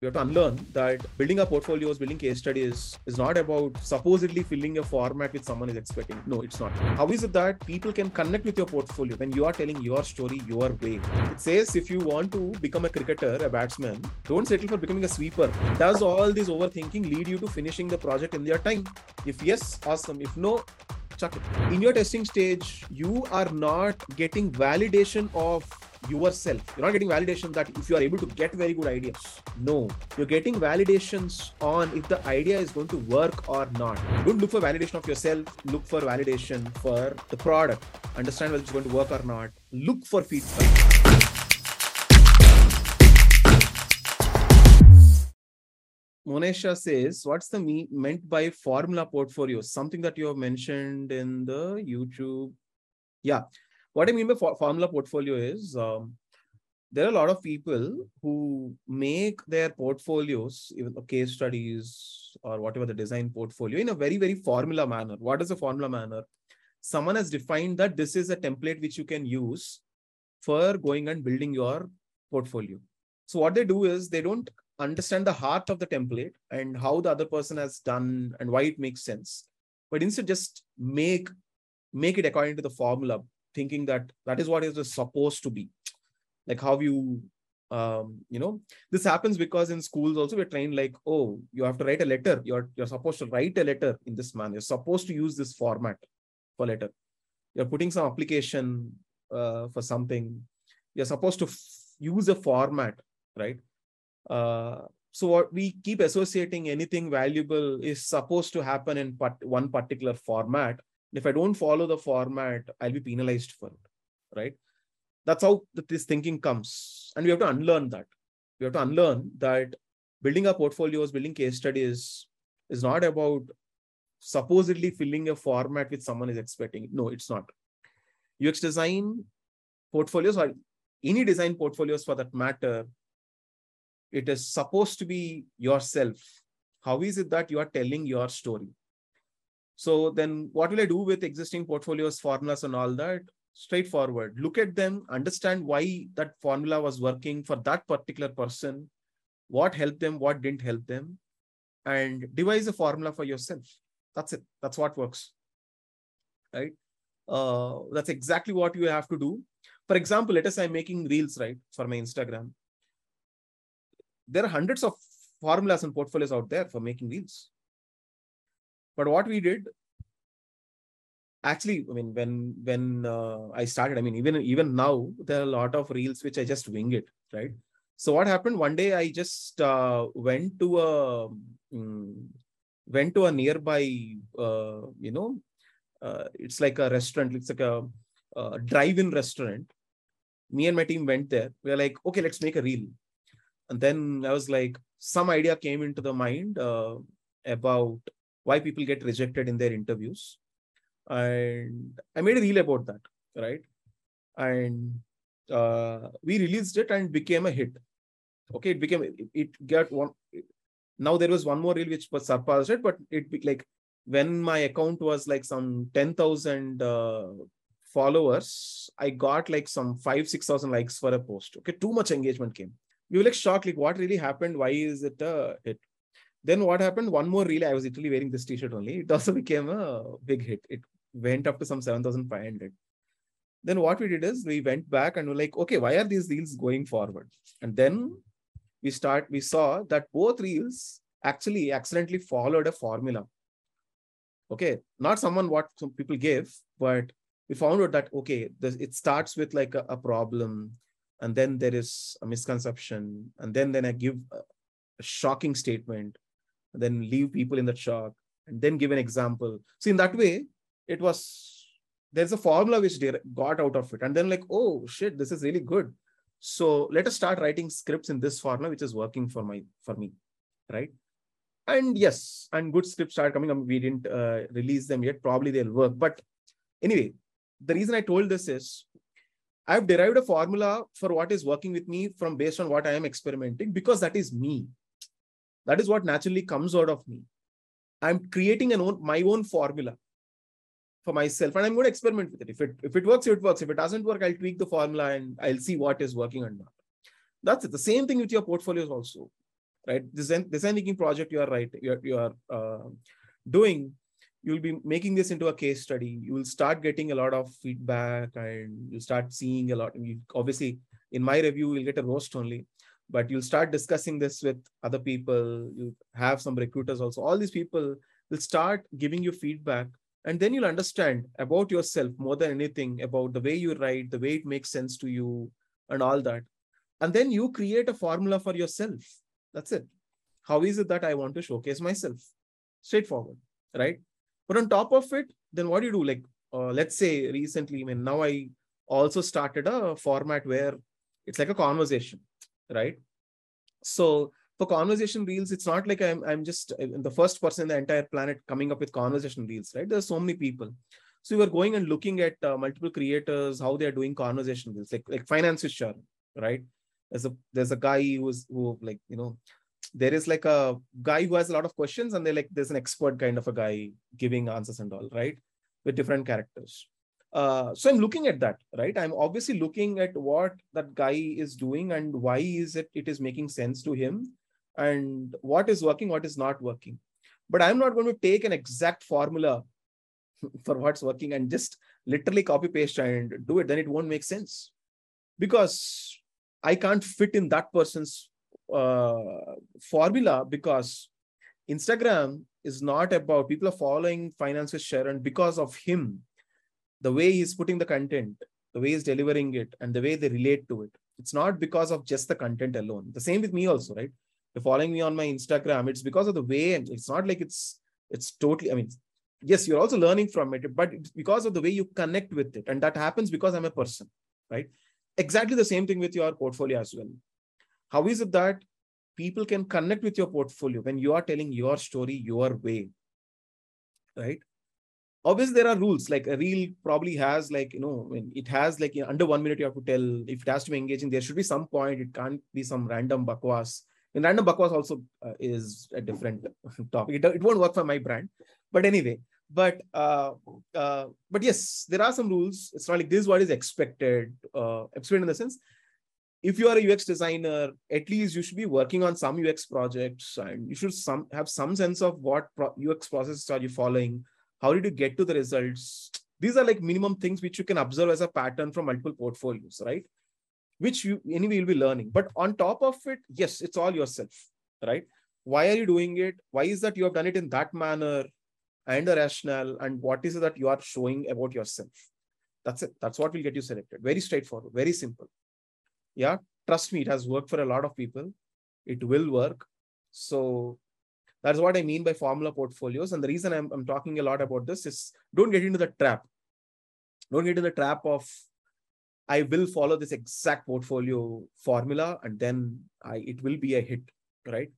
we have to unlearn that building a portfolio portfolios, building case studies is not about supposedly filling a format which someone is expecting. No, it's not. How is it that people can connect with your portfolio when you are telling your story your way? It says if you want to become a cricketer, a batsman, don't settle for becoming a sweeper. Does all this overthinking lead you to finishing the project in your time? If yes, awesome. If no, chuck it. In your testing stage, you are not getting validation of yourself. You're not getting validation that if you are able to get very good ideas. No, you're getting validations on if the idea is going to work or not. Don't look for validation of yourself, look for validation for the product. Understand whether it's going to work or not. Look for feedback. Monesha says, what's the me- meant by formula portfolio? Something that you have mentioned in the YouTube. Yeah. What I mean by for- formula portfolio is um, there are a lot of people who make their portfolios, even case studies or whatever the design portfolio, in a very, very formula manner. What is a formula manner? Someone has defined that this is a template which you can use for going and building your portfolio. So what they do is they don't understand the heart of the template and how the other person has done and why it makes sense but instead just make make it according to the formula thinking that that is what is supposed to be. Like how you um, you know this happens because in schools also we're trained like oh you have to write a letter. You're you're supposed to write a letter in this manner. You're supposed to use this format for letter. You're putting some application uh, for something. You're supposed to f- use a format right? Uh, so what we keep associating anything valuable is supposed to happen in part, one particular format. If I don't follow the format, I'll be penalized for it, right? That's how this thinking comes, and we have to unlearn that. We have to unlearn that building our portfolios, building case studies is not about supposedly filling a format which someone is expecting. No, it's not. UX design portfolios or any design portfolios for that matter it is supposed to be yourself how is it that you are telling your story so then what will i do with existing portfolios formulas and all that? Straightforward. Look at them understand why that formula was working for that particular person what helped them what didn't help them and devise a formula for yourself. That's it. That's what works right? Uh, that's exactly what you have to do. For example let us say i'm making reels right for my instagram. There are hundreds of formulas and portfolios out there for making reels. But what we did, actually, I mean, when when uh, I started, I mean, even even now there are a lot of reels which I just wing it, right? So what happened one day? I just uh, went to a um, went to a nearby, uh, you know, uh, it's like a restaurant. It's like a, a drive-in restaurant. Me and my team went there. We were like, okay, let's make a reel and then i was like some idea came into the mind uh, about why people get rejected in their interviews. And i made a reel about that right? And uh, we released it and became a hit. Okay it became it, got one now there was one more reel which was surpassed it but it be like when my account was like some 10000 uh, followers i got like some 5 6000 likes for a post. Okay too much engagement came. We were like shocked, like what really happened? Why is it a hit? Then what happened? One more reel, I was literally wearing this t-shirt only. It also became a big hit. It went up to some 7,500. Then what we did is we went back and we're like, okay, why are these reels going forward? And then we start, we saw that both reels actually accidentally followed a formula. Okay, not someone what some people gave, but we found out that okay, this, it starts with like a, a problem, and then there is a misconception and then then i give a shocking statement then leave people in that shock and then give an example. So in that way it was there's a formula which they got out of it. And then like oh shit this is really good. So let us start writing scripts in this formula which is working for my for me right? And yes and good scripts start coming up. We didn't uh, release them yet. Probably they'll work. But anyway the reason i told this is I've derived a formula for what is working with me from based on what I am experimenting because that is me. That is what naturally comes out of me. I'm creating an own my own formula for myself and I'm going to experiment with it. If it if it works, it works. If it doesn't work, I'll tweak the formula and I'll see what is working and not. That's it. The same thing with your portfolios also, right? Design, design thinking project you are right, you are, you are uh, doing, you'll be making this into a case study. You will start getting a lot of feedback and you start seeing a lot. You, obviously, in my review, you'll get a roast only, but you'll start discussing this with other people. You have some recruiters also. All these people will start giving you feedback and then you'll understand about yourself more than anything about the way you write the way it makes sense to you and all that. And then you create a formula for yourself. That's it. How is it that i want to showcase myself? Straightforward right? But on top of it then what do you do? Like uh, let's say recently i mean now i also started a format where it's like a conversation right so for conversation reels, it's not like I'm I'm just uh, the first person in the entire planet coming up with conversation reels, right? There's so many people. So we were going and looking at uh, multiple creators, how they're doing conversation reels, like like finance is sure, right? There's a there's a guy who's who like you know there is like a guy who has a lot of questions and they're like there's an expert kind of a guy giving answers and all right with different characters uh, so i'm looking at that right i'm obviously looking at what that guy is doing and why is it it is making sense to him and what is working, what is not working. But I'm not going to take an exact formula for what's working and just literally copy paste and do it. Then it won't make sense because I can't fit in that person's uh, formula because Instagram is not about people are following finances Sharan because of him, the way he's putting the content, the way he's delivering it, and the way they relate to it. It's not because of just the content alone. The same with me also, right? you're following me on my Instagram, it's because of the way and it's not like it's it's totally, I mean, yes, you're also learning from it, but it's because of the way you connect with it. And that happens because I'm a person, right? Exactly the same thing with your portfolio as well. How is it that people can connect with your portfolio when you are telling your story your way, right? Obviously, there are rules. Like a reel probably has like you know, when it has like you know, under one minute you have to tell. If it has to be engaging, there should be some point. It can't be some random bakwas in random bakwas also uh, is a different topic. It, it won't work for my brand, but anyway. But uh, uh, but yes, there are some rules. It's not like this is what is expected. Uh, expected in the sense, if you are a UX designer, at least you should be working on some UX projects, and you should some have some sense of what pro- UX processes are you following. How did you get to the results? These are like minimum things which you can observe as a pattern from multiple portfolios, right? which you anyway you'll be learning. But on top of it, yes, it's all yourself, right? Why are you doing it? Why is that you have done it in that manner and the rationale? And what is it that you are showing about yourself? That's it. That's what will get you selected. Very straightforward, very simple. Yeah, trust me, it has worked for a lot of people. It will work. So that's what I mean by formula portfolios. And the reason I'm, I'm talking a lot about this is don't get into the trap. Don't get into the trap of I will follow this exact portfolio formula and then I, it will be a hit, right?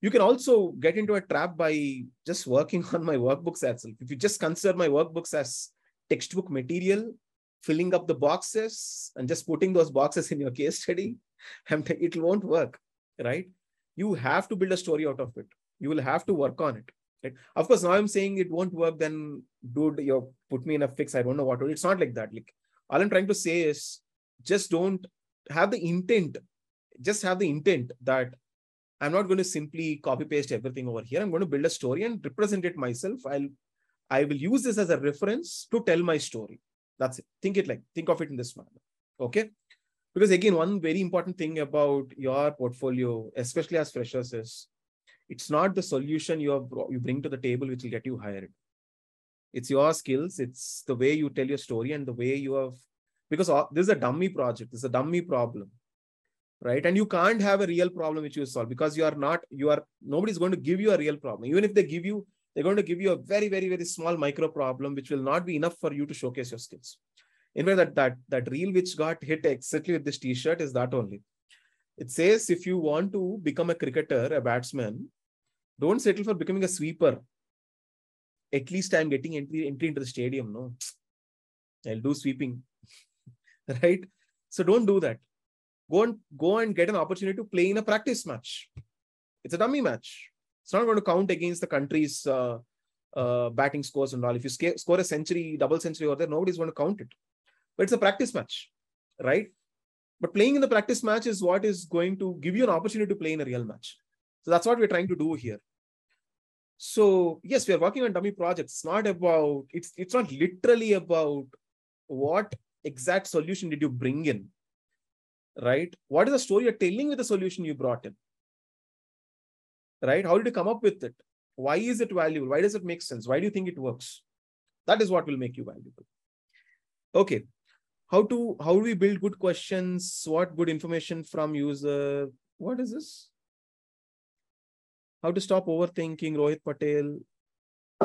You can also get into a trap by just working on my workbooks well. If you just consider my workbooks as textbook material, filling up the boxes and just putting those boxes in your case study, it won't work, right? You have to build a story out of it. You will have to work on it. Right? Of course, now I'm saying it won't work, then dude, you put me in a fix. I don't know what to. It's not like that. Like all i'm trying to say is just don't have the intent just have the intent that i'm not going to simply copy paste everything over here i'm going to build a story and represent it myself i'll i will use this as a reference to tell my story that's it think it like think of it in this manner okay because again one very important thing about your portfolio especially as freshers is it's not the solution you have you bring to the table which will get you hired. It's your skills it's the way you tell your story and the way you have because uh, this is a dummy project this is a dummy problem right? And you can't have a real problem which you solve because you are not you are nobody's going to give you a real problem. Even if they give you they're going to give you a very very very small micro problem which will not be enough for you to showcase your skills. In fact that that that reel which got hit exactly with this t-shirt is that only. It says if you want to become a cricketer a batsman don't settle for becoming a sweeper at least I'm getting entry, entry into the stadium. No, I'll do sweeping. right? So don't do that. Go and go and get an opportunity to play in a practice match. It's a dummy match. It's not going to count against the country's uh, uh, batting scores and all. If you sc- score a century, double century over there, nobody's going to count it. But it's a practice match, right? But playing in the practice match is what is going to give you an opportunity to play in a real match. So that's what we're trying to do here. So yes, we are working on dummy projects. It's not about, it's, it's not literally about what exact solution did you bring in, right? What is the story you're telling with the solution you brought in? Right? How did you come up with it? Why is it valuable? Why does it make sense? Why do you think it works? That is what will make you valuable. Okay. How to how do we build good questions? What good information from user? What is this? How to stop overthinking, Rohit Patel.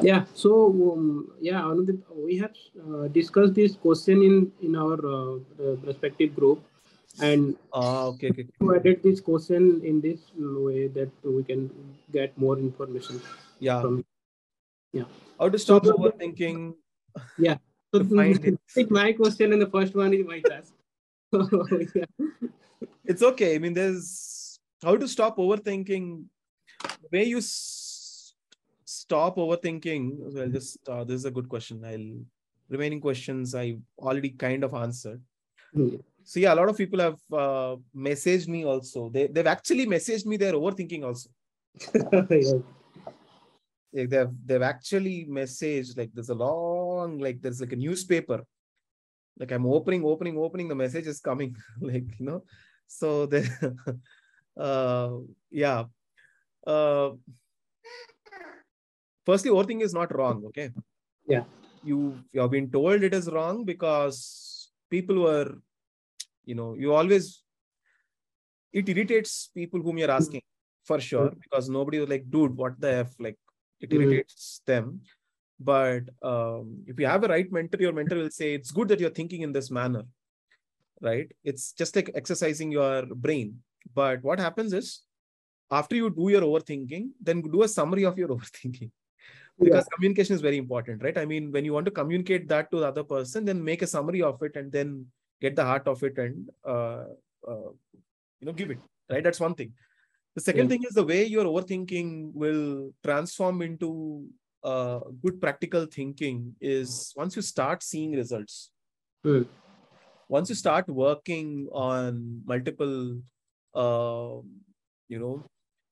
Yeah. So um, yeah, we have uh, discussed this question in in our uh, respective group, and ah, okay, okay. To edit this question in this way that we can get more information. Yeah. From, yeah. How to stop so, overthinking? Yeah. So I think my question and the first one is my task. yeah. It's okay. I mean, there's how to stop overthinking. The way you s- stop overthinking. Well, just uh, this is a good question. I'll remaining questions I already kind of answered. Mm-hmm. So yeah, a lot of people have uh, messaged me also. They they've actually messaged me. They're overthinking also. yeah like they've they've actually messaged like there's a long like there's like a newspaper like i'm opening opening opening the message is coming like you know so the uh yeah uh firstly overthinking is not wrong okay? Yeah. You you have been told it is wrong because people were you know you always it irritates people whom you're asking for sure because nobody was like dude what the f? Like it mm-hmm. irritates mm. them. But um, if you have a right mentor your mentor will say it's good that you're thinking in this manner right? It's just like exercising your brain. But what happens is after you do your overthinking then do a summary of your overthinking because yeah. communication is very important right i mean when you want to communicate that to the other person then make a summary of it and then get the heart of it and uh, uh, you know give it right that's one thing the second yeah. thing is the way your overthinking will transform into uh, good practical thinking is once you start seeing results. Mm. Once you start working on multiple, uh, you know,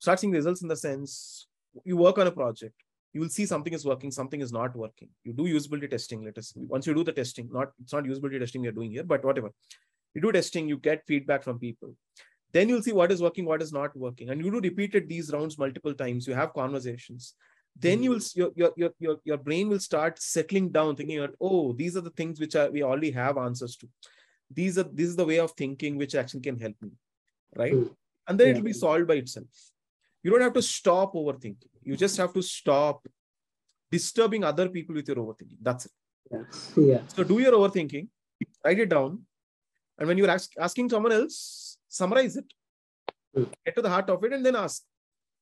start seeing results in the sense you work on a project, you will see something is working, something is not working. You do usability testing. Let us once you do the testing, not it's not usability testing you're doing here, but whatever. You do testing, you get feedback from people then you'll see what is working what is not working and you do repeated these rounds multiple times you have conversations then hmm. you will your, your your your, your brain will start settling down thinking oh these are the things which are, we already have answers to these are this is the way of thinking which actually can help me right mm. and then yeah. it will be solved by itself you don't have to stop overthinking you just have to stop disturbing other people with your overthinking that's it yeah, yeah. so do your overthinking write it down and when you're ask, asking someone else summarize it, mm. get to the heart of it, and then ask.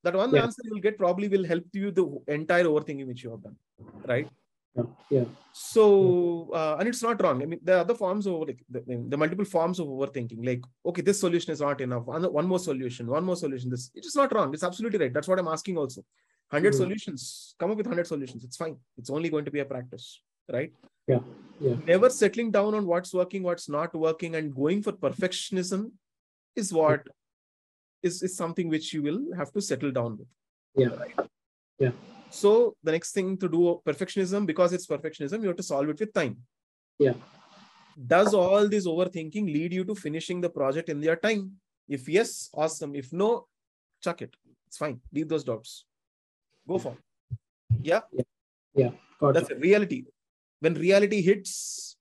That one yeah. answer you'll get probably will help you the entire overthinking which you have done, right? Yeah. yeah. So, uh, and it's not wrong. I mean, there are other forms of like the, the, multiple forms of overthinking. Like, okay, this solution is not enough. One, one more solution, one more solution. This it is not wrong. It's absolutely right. That's what I'm asking also. 100 mm solutions, come up with 100 solutions. It's fine. It's only going to be a practice, right? Yeah. Yeah. Never settling down on what's working, what's not working, and going for perfectionism is what is, is something which you will have to settle down with. Yeah. Right? Yeah. So the next thing to do perfectionism, because it's perfectionism, you have to solve it with time. Yeah. Does all this overthinking lead you to finishing the project in your time? If yes, awesome. If no, chuck it. It's fine. Leave those doubts. Go for it. Yeah. Yeah. yeah. That's it. reality. When reality hits,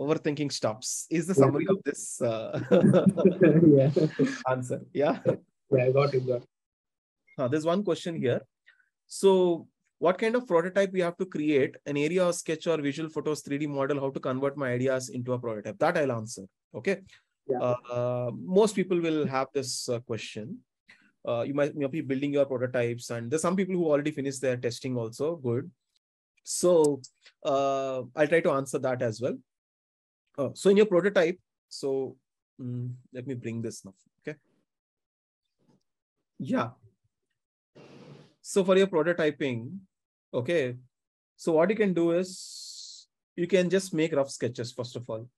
overthinking stops is the summary yeah. of this uh, yeah. answer yeah yeah i got it got uh, there's one question here so what kind of prototype we have to create an area or sketch or visual photos 3d model how to convert my ideas into a prototype that i'll answer okay yeah. uh, most people will have this uh, question uh, you might, you be building your prototypes and there's some people who already finished their testing also good so uh, i'll try to answer that as well Oh, so in your prototype, so mm, let me bring this now. Okay. Yeah. So for your prototyping, okay. So what you can do is you can just make rough sketches first of all.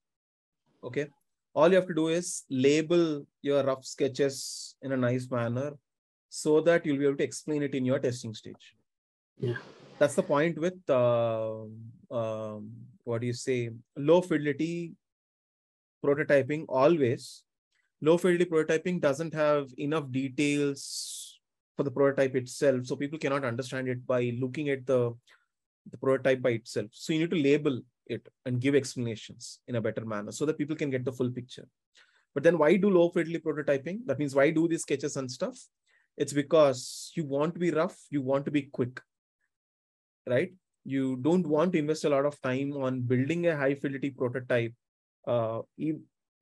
Okay. All you have to do is label your rough sketches in a nice manner, so that you'll be able to explain it in your testing stage. Yeah. That's the point with uh, um, what do you say? Low fidelity prototyping always. Low fidelity prototyping doesn't have enough details for the prototype itself. So people cannot understand it by looking at the, the prototype by itself. So you need to label it and give explanations in a better manner so that people can get the full picture. But then why do low fidelity prototyping? That means why do these sketches and stuff? It's because you want to be rough, you want to be quick, right? You don't want to invest a lot of time on building a high fidelity prototype, uh, e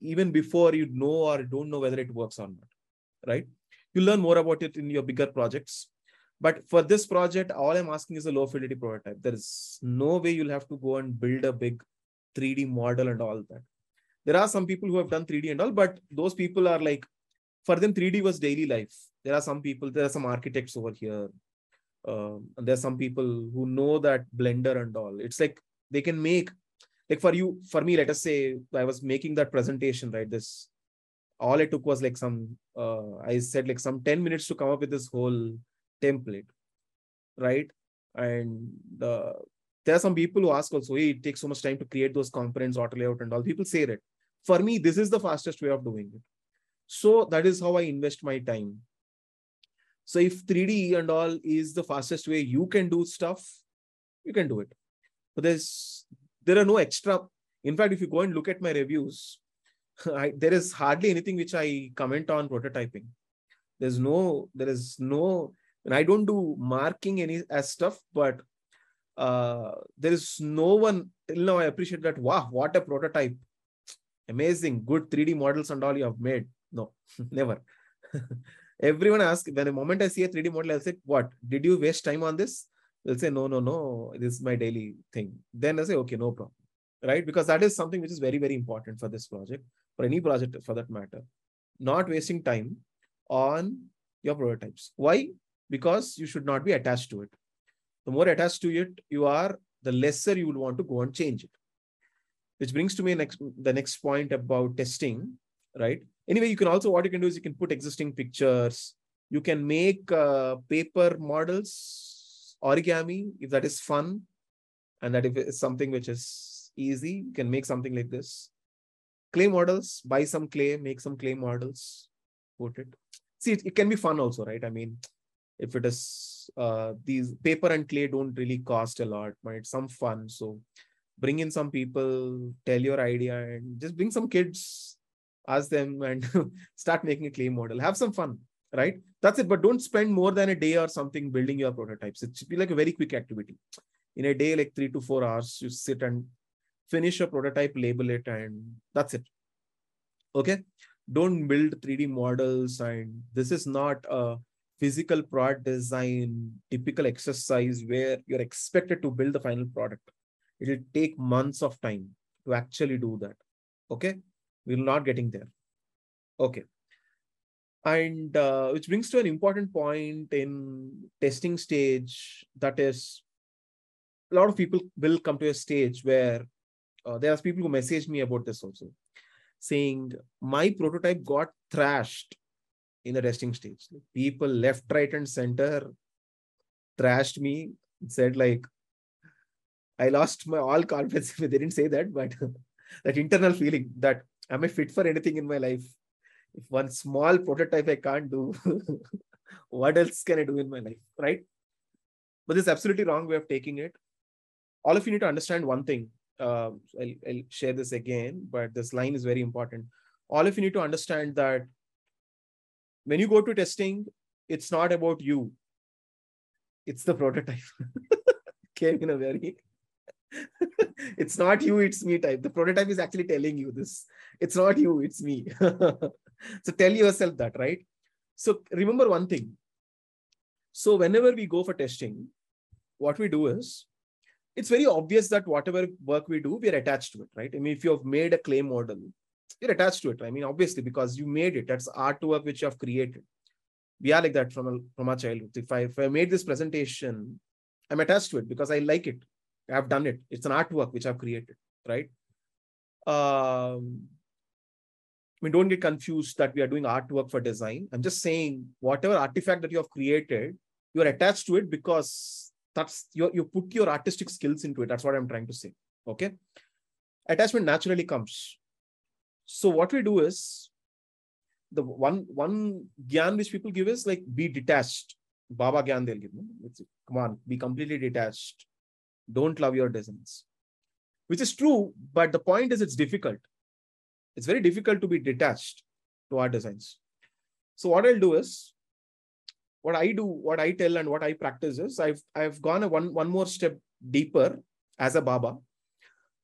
even before you know or don't know whether it works or not, right? You learn more about it in your bigger projects. But for this project, all I'm asking is a low fidelity prototype. There is no way you'll have to go and build a big 3D model and all that. There are some people who have done 3D and all, but those people are like, for them, 3D was daily life. There are some people, there are some architects over here. Um, and there's some people who know that Blender and all. It's like they can make, like for you, for me, let us say I was making that presentation, right? This, all it took was like some, uh, I said like some 10 minutes to come up with this whole template, right? And uh, there are some people who ask also, hey, it takes so much time to create those components, auto layout and all. People say that. For me, this is the fastest way of doing it. So that is how I invest my time. So if 3D and all is the fastest way you can do stuff, you can do it. But there's there are no extra. In fact, if you go and look at my reviews, I, there is hardly anything which I comment on prototyping. There's no, there is no, and I don't do marking any as stuff, but uh, there is no one till now I appreciate that. Wow, what a prototype! Amazing, good 3D models and all you have made. No, never. Everyone asks when the moment I see a 3D model, I'll say, What did you waste time on this? They'll say, No, no, no, this is my daily thing. Then I say, Okay, no problem. Right? Because that is something which is very, very important for this project, for any project for that matter. Not wasting time on your prototypes. Why? Because you should not be attached to it. The more attached to it you are, the lesser you will want to go and change it. Which brings to me next the next point about testing, right? Anyway, you can also, what you can do is you can put existing pictures. You can make uh, paper models, origami, if that is fun. And that if it's something which is easy, you can make something like this. Clay models, buy some clay, make some clay models, put it. See, it, it can be fun also, right? I mean, if it is uh, these paper and clay don't really cost a lot, but it's some fun. So bring in some people, tell your idea, and just bring some kids ask them and start making a clay model have some fun right that's it but don't spend more than a day or something building your prototypes it should be like a very quick activity in a day like three to four hours you sit and finish a prototype label it and that's it. Okay? Don't build 3d models and this is not a physical product design typical exercise where you're expected to build the final product. It will take months of time to actually do that. Okay? We're not getting there. Okay. And uh, which brings to an important point in testing stage that is a lot of people will come to a stage where uh, there are people who message me about this also saying my prototype got thrashed in the testing stage people left right and center thrashed me said like i lost my all confidence they didn't say that but that internal feeling that am I fit for anything in my life? If one small prototype I can't do, what else can I do in my life? Right? But this is absolutely wrong way of taking it. All of you need to understand one thing. Uh, I'll, I'll share this again, but this line is very important. All of you need to understand that when you go to testing, it's not about you. It's the prototype. Came in a very it's not you, it's me type. The prototype is actually telling you this. It's not you, it's me. so tell yourself that, right? So remember one thing. So whenever we go for testing, what we do is it's very obvious that whatever work we do, we're attached to it, right? I mean, if you have made a clay model, you're attached to it. I mean, obviously, because you made it, that's artwork which you have created. We are like that from, a, from our childhood. If I, if I made this presentation, I'm attached to it because I like it. I've done it. It's an artwork which I've created, right? Um, don't get confused that we are doing artwork for design. I'm just saying whatever artifact that you have created, you're attached to it because that's you you put your artistic skills into it. That's what I'm trying to say. Okay. Attachment naturally comes. So what we do is the one one gyan which people give is like be detached. Baba gyan they'll give. It's, come on, be completely detached. Don't love your designs. Which is true, but the point is it's difficult. It's very difficult to be detached to our designs. So what I'll do is what I do, what I tell and what I practice is I've I've gone one, one more step deeper as a Baba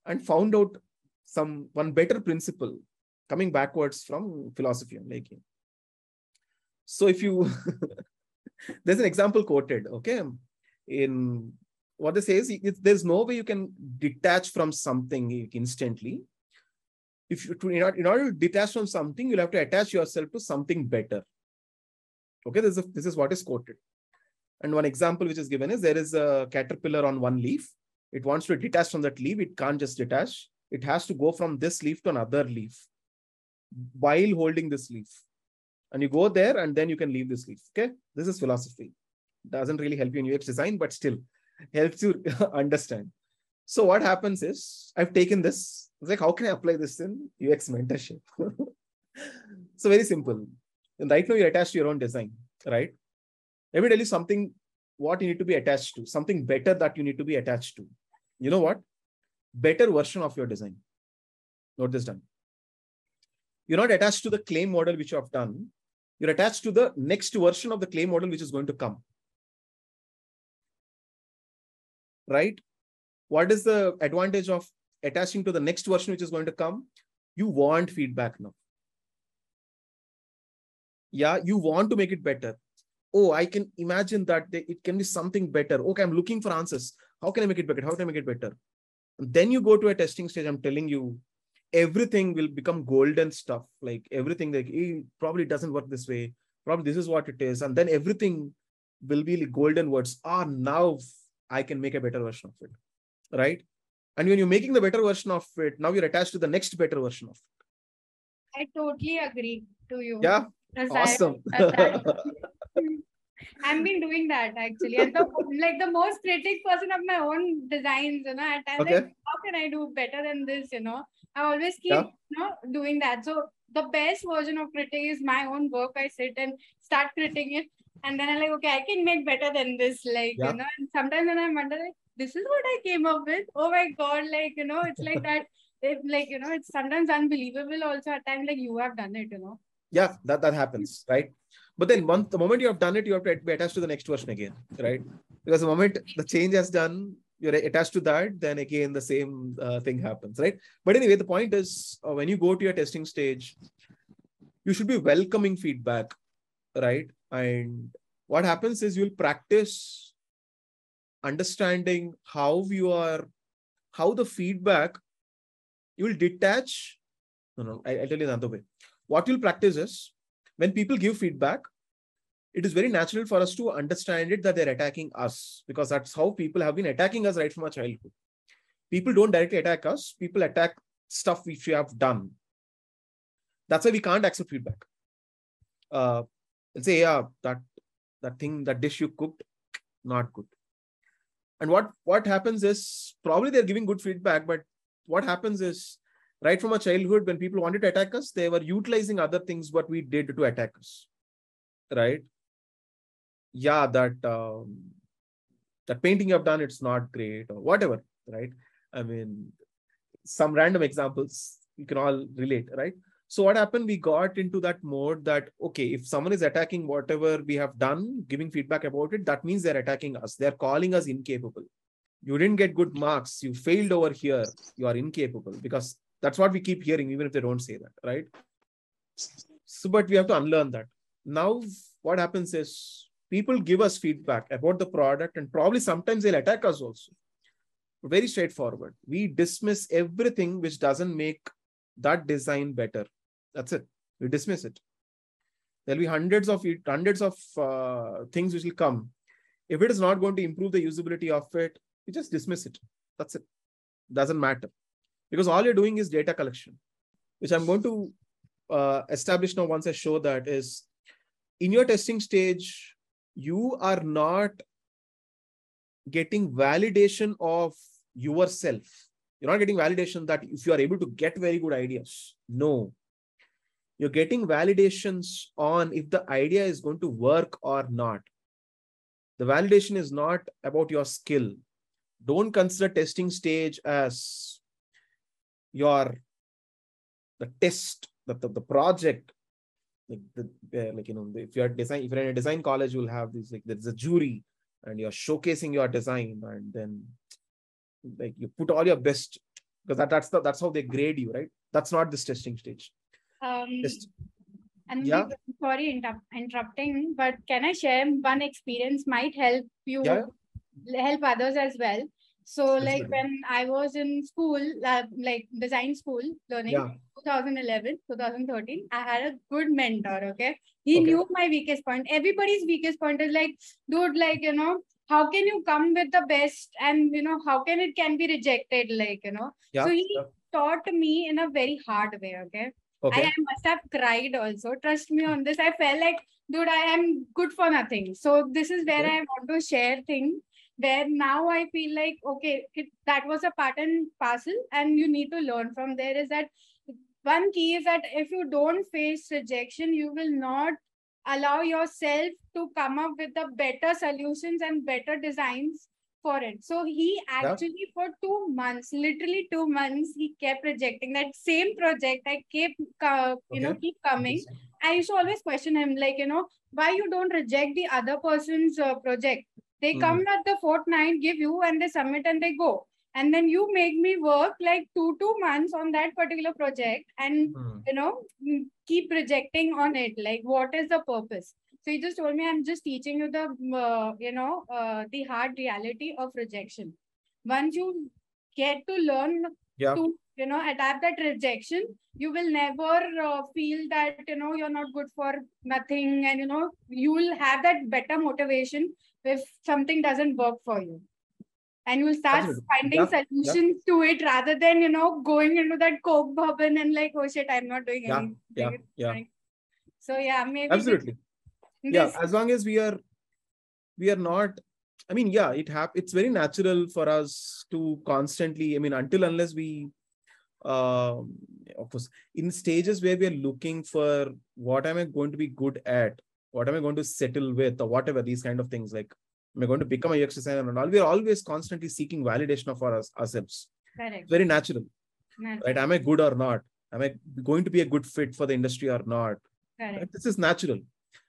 and found out some one better principle coming backwards from philosophy and making. So if you there's an example quoted, okay, in what they say is there's no way you can detach from something instantly. If you to, in order to detach from something, you'll have to attach yourself to something better. Okay, this is, this is what is quoted. And one example which is given is there is a caterpillar on one leaf. It wants to detach from that leaf. It can't just detach. It has to go from this leaf to another leaf while holding this leaf. And you go there and then you can leave this leaf. Okay. This is philosophy. Doesn't really help you in UX design, but still helps you understand. So what happens is I've taken this. It's like, how can I apply this in UX mentorship? so very simple. Right now you're attached to your own design, right? You something what you need to be attached to, something better that you need to be attached to. You know what? Better version of your design. Note this done. You're not attached to the clay model which you have done. You're attached to the next version of the clay model which is going to come. Right? What is the advantage of attaching to the next version which is going to come? You want feedback now yeah you want to make it better. Oh i can imagine that it can be something better. Okay i'm looking for answers. How can i make it better? How can i make it better? And then you go to a testing stage i'm telling you everything will become golden stuff. Like everything like it probably doesn't work this way. Probably this is what it is. And then everything will be like golden words. Ah now i can make a better version of it right? And when you're making the better version of it now you're attached to the next better version of it. I totally agree to you. Yeah awesome. I've been doing that actually. And the like the most critic person of my own designs, you know, at times okay. like, how can I do better than this? You know, I always keep yeah. you know doing that. So the best version of critic is my own work. I sit and start critiquing it. And then I'm like, okay, I can make better than this. Like, yeah. you know, and sometimes when I wonder, like, this is what I came up with. Oh my god, like, you know, it's like that. It, like, you know, it's sometimes unbelievable also at times, like you have done it, you know yeah that that happens right? But then once the moment you have done it you have to be attached to the next version again right? Because the moment the change has done you're attached to that then again the same uh, thing happens right? But anyway the point is uh, when you go to your testing stage you should be welcoming feedback right? And what happens is you'll practice understanding how you are how the feedback you will detach. No no I, i'll tell you another way what you'll practice is when people give feedback, it is very natural for us to understand it that they're attacking us because that's how people have been attacking us right from our childhood. People don't directly attack us, people attack stuff which we have done. That's why we can't accept feedback. Uh, and say, yeah, that that thing, that dish you cooked, not good. And what what happens is probably they're giving good feedback, but what happens is right from our childhood when people wanted to attack us they were utilizing other things what we did to attack us. Right? Yeah that um, that painting you've done it's not great or whatever right? I mean some random examples you can all relate right? So what happened we got into that mode that okay if someone is attacking whatever we have done giving feedback about it that means they're attacking us. They're calling us incapable. You didn't get good marks. You failed over here. You are incapable because that's what we keep hearing, even if they don't say that, right? So, but we have to unlearn that. Now, what happens is people give us feedback about the product, and probably sometimes they'll attack us also. Very straightforward. We dismiss everything which doesn't make that design better. That's it. We dismiss it. There'll be hundreds of hundreds of uh, things which will come. If it is not going to improve the usability of it, we just dismiss it. That's it. Doesn't matter because all you're doing is data collection, which I'm going to uh, established now once I show that is in your testing stage, you are not getting validation of yourself. You're not getting validation that if you are able to get very good ideas. No. You're getting validations on if the idea is going to work or not. The validation is not about your skill. Don't consider testing stage as your the test, the, the, the project, like the like you know, if you're design, if you're in a design college, you'll have this like there's a jury and you're showcasing your design, and then like you put all your best because that, that's the that's how they grade you, right? That's not this testing stage. Um, Test. and yeah. sorry inter- interrupting, but can I share one experience might help you yeah. help others as well? So That's like when I was in school, uh, like design school learning, yeah. 2011, 2013, I had a good mentor. Okay. He okay. knew my weakest point. Everybody's weakest point is like, dude, like, you know, how can you come with the best and, you know, how can it can be rejected? Like, you know, yeah. so he yeah. taught me in a very hard way. Okay. Okay. I, I must have cried also. Trust me on this. I felt like, dude, I am good for nothing. So this is where okay. I want to share things where now I feel like, okay, it, that was a pattern parcel, and you need to learn from there. Is that one key is that if you don't face rejection, you will not allow yourself to come up with the better solutions and better designs for it. So he actually yeah. for two months, literally two months, he kept rejecting that same project. I kept, uh, you okay. know, keep coming. I used to always question him, like, you know, why you don't reject the other person's uh, project? They mm. come at the fortnight, give you, and they submit and they go. And then you make me work like two two months on that particular project, and mm. you know mm, keep rejecting on it. Like, what is the purpose? So he just told me, I'm just teaching you the uh, you know uh, the hard reality of rejection. Once you get to learn yeah. to you know adapt that rejection you will never uh, feel that you know you're not good for nothing and you know you will have that better motivation if something doesn't work for you and you'll start Absolutely. finding yeah. solutions yeah. to it rather than you know going into that coke bubble and like oh shit i'm not doing yeah. anything yeah yeah so yeah maybe absolutely this, yeah as long as we are we are not i mean yeah it hap- it's very natural for us to constantly i mean until unless we uh, of course in stages where we are looking for what am i going to be good at what am I going to settle with, or whatever these kind of things. Like, am I going to become a UX designer and all? We are always constantly seeking validation of our, ourselves. Correct. Very natural, natural, right? Am I good or not? Am I going to be a good fit for the industry or not? Right? This is natural.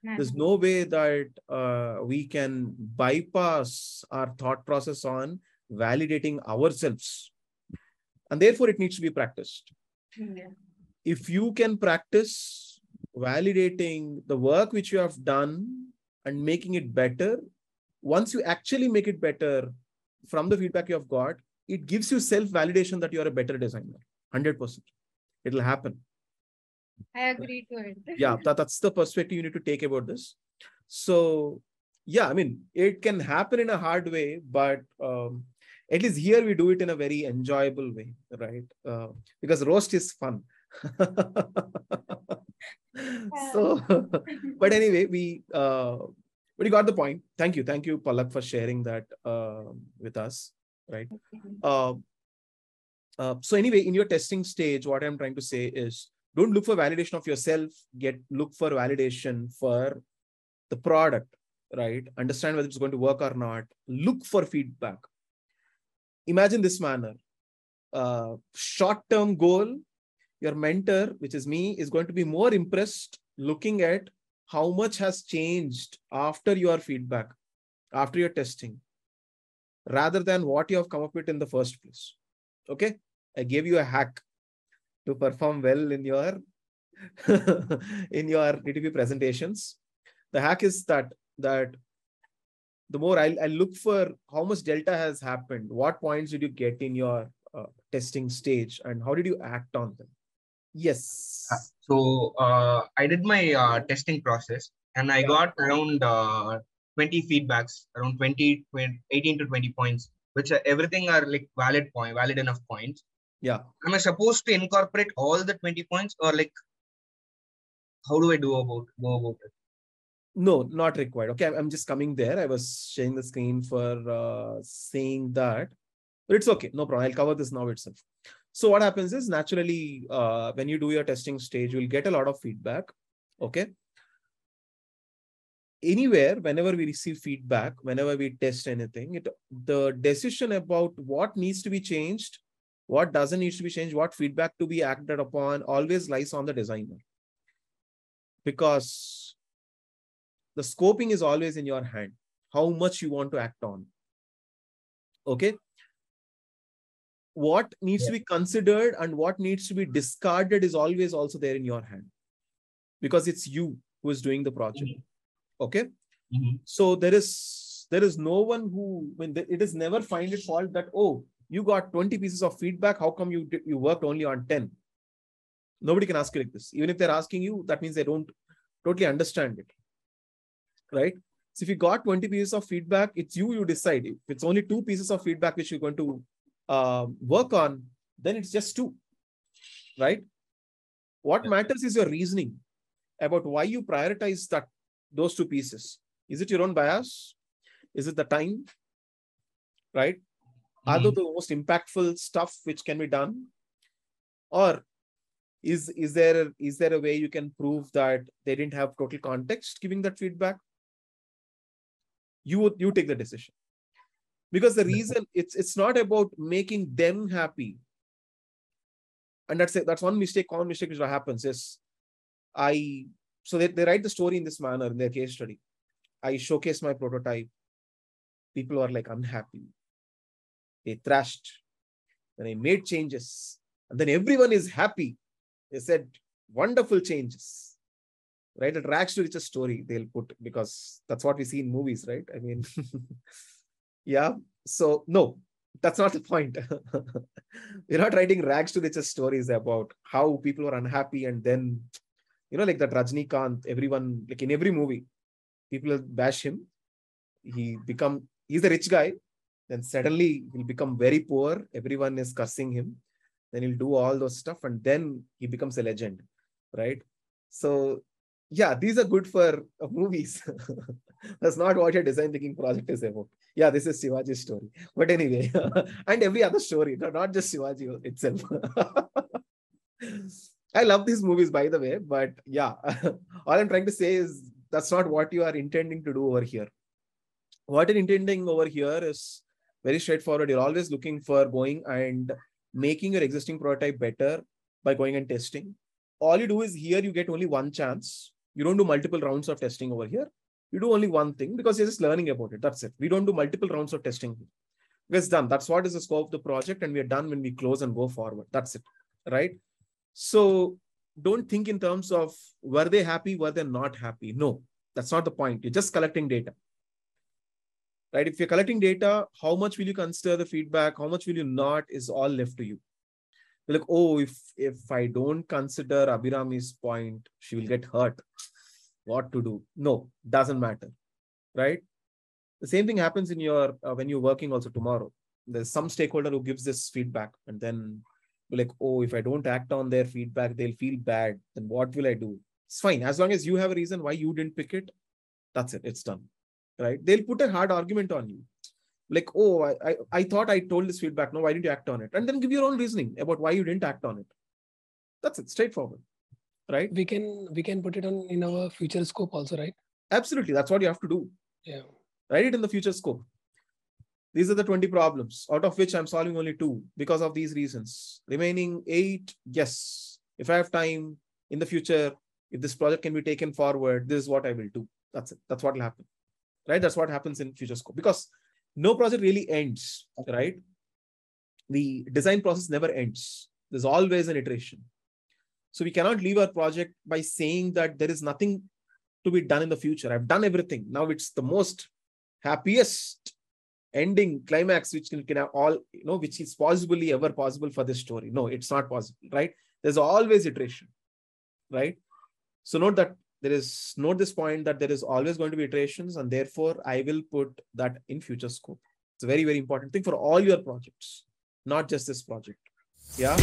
natural. There's no way that uh, we can bypass our thought process on validating ourselves, and therefore it needs to be practiced. Yeah. If you can practice validating the work which you have done and making it better once you actually make it better from the feedback you have got it gives you self validation that you are a better designer 100% it'll happen. I agree to it. Yeah that, that's the perspective you need to take about this. So yeah i mean it can happen in a hard way but um, at least here we do it in a very enjoyable way right? Uh, because roast is fun so but anyway we uh but you got the point. Thank you. Thank you palak for sharing that uh, with us right? Uh, uh, so anyway in your testing stage what i'm trying to say is don't look for validation of yourself. Get look for validation for the product right? Understand whether it's going to work or not. Look for feedback. Imagine this manner. Uh, short term goal your mentor, which is me, is going to be more impressed looking at how much has changed after your feedback, after your testing, rather than what you have come up with in the first place. Okay. I gave you a hack to perform well in your in your DTP presentations. The hack is that that the more I'll, I'll look for how much delta has happened, what points did you get in your uh, testing stage, and how did you act on them? Yes. Uh, so uh, I did my uh, testing process and I yeah. got around uh, 20 feedbacks, around 20, 20, 18 to 20 points, which are, everything are like valid point, valid enough points. Yeah. Am I supposed to incorporate all the 20 points or like how do I do about go about it? No, not required. Okay, I'm just coming there. I was sharing the screen for uh, saying that, but it's okay. No problem. I'll cover this now itself. So what happens is naturally, uh, when you do your testing stage, you'll get a lot of feedback. Okay. Anywhere, whenever we receive feedback, whenever we test anything, it the decision about what needs to be changed, what doesn't need to be changed, what feedback to be acted upon, always lies on the designer. Because the scoping is always in your hand, how much you want to act on. Okay what needs yeah. to be considered and what needs to be discarded is always also there in your hand. Because it's you who is doing the project. Mm-hmm. okay? Mm-hmm. so there is there is no one who when it is never find it fault that oh you got 20 pieces of feedback. How come you you worked only on 10 nobody can ask you like this. Even if they're asking you that means they don't totally understand it. Right? So if you got 20 pieces of feedback it's you you decide. If it's only two pieces of feedback which you're going to uh, work on, then it's just two, right? What matters is your reasoning about why you prioritize that those two pieces. Is it your own bias? Is it the time? Right? Mm-hmm. Are those the most impactful stuff which can be done? Or is is there a, is there a way you can prove that they didn't have total context giving that feedback? You you take the decision because the mm-hmm. reason it's it's not about making them happy. And that's it. That's one mistake common mistake which happens is i so they, they write the story in this manner in their case study. I showcase my prototype. People are like unhappy. They thrashed. Then i made changes. And then everyone is happy. They said wonderful changes. Right? It rags to riches story they'll put because that's what we see in movies right? I mean Yeah. So no, that's not the point. We're not writing rags to riches stories about how people are unhappy and then, you know, like that Rajnikant, everyone, like in every movie, people bash him. He become he's a rich guy, then suddenly he'll become very poor. Everyone is cursing him. Then he'll do all those stuff, and then he becomes a legend, right? So yeah, these are good for uh, movies. That's not what your design thinking project is about. Yeah, this is Shivaji's story. But anyway, and every other story, not just Shivaji itself. I love these movies, by the way, but yeah, all I'm trying to say is that's not what you are intending to do over here. What you're intending over here is very straightforward. You're always looking for going and making your existing prototype better by going and testing. All you do is here you get only one chance you don't do multiple rounds of testing over here. You do only one thing because you're just learning about it. That's it. We don't do multiple rounds of testing. It's done. That's what is the scope of the project, and we are done when we close and go forward. That's it. Right. So don't think in terms of were they happy, were they not happy. No, that's not the point. You're just collecting data. Right. If you're collecting data, how much will you consider the feedback? How much will you not is all left to you like, oh, if if I don't consider Abhirami's point, she will get hurt. What to do? No, doesn't matter, right? The same thing happens in your uh, when you're working also tomorrow. There's some stakeholder who gives this feedback, and then like, oh, if I don't act on their feedback, they'll feel bad. Then what will I do? It's fine as long as you have a reason why you didn't pick it. That's it. It's done, right? They'll put a hard argument on you like oh I, I i thought i told this feedback no why didn't you act on it and then give your own reasoning about why you didn't act on it that's it straightforward right? We can we can put it on in our future scope also right? Absolutely that's what you have to do. Yeah. Write it in the future scope. These are the 20 problems out of which i'm solving only two because of these reasons. Remaining eight yes if i have time in the future if this project can be taken forward this is what i will do. That's it. That's what will happen. Right? That's what happens in future scope. Because no project really ends, right? The design process never ends. There's always an iteration. So we cannot leave our project by saying that there is nothing to be done in the future. I've done everything. Now it's the most happiest ending climax which can, can all you know which is possibly ever possible for this story. No, it's not possible, right? There's always iteration, right? So note that there is note this point that there is always going to be iterations and therefore I will put that in future scope. It's a very, very important thing for all your projects, not just this project. Yeah.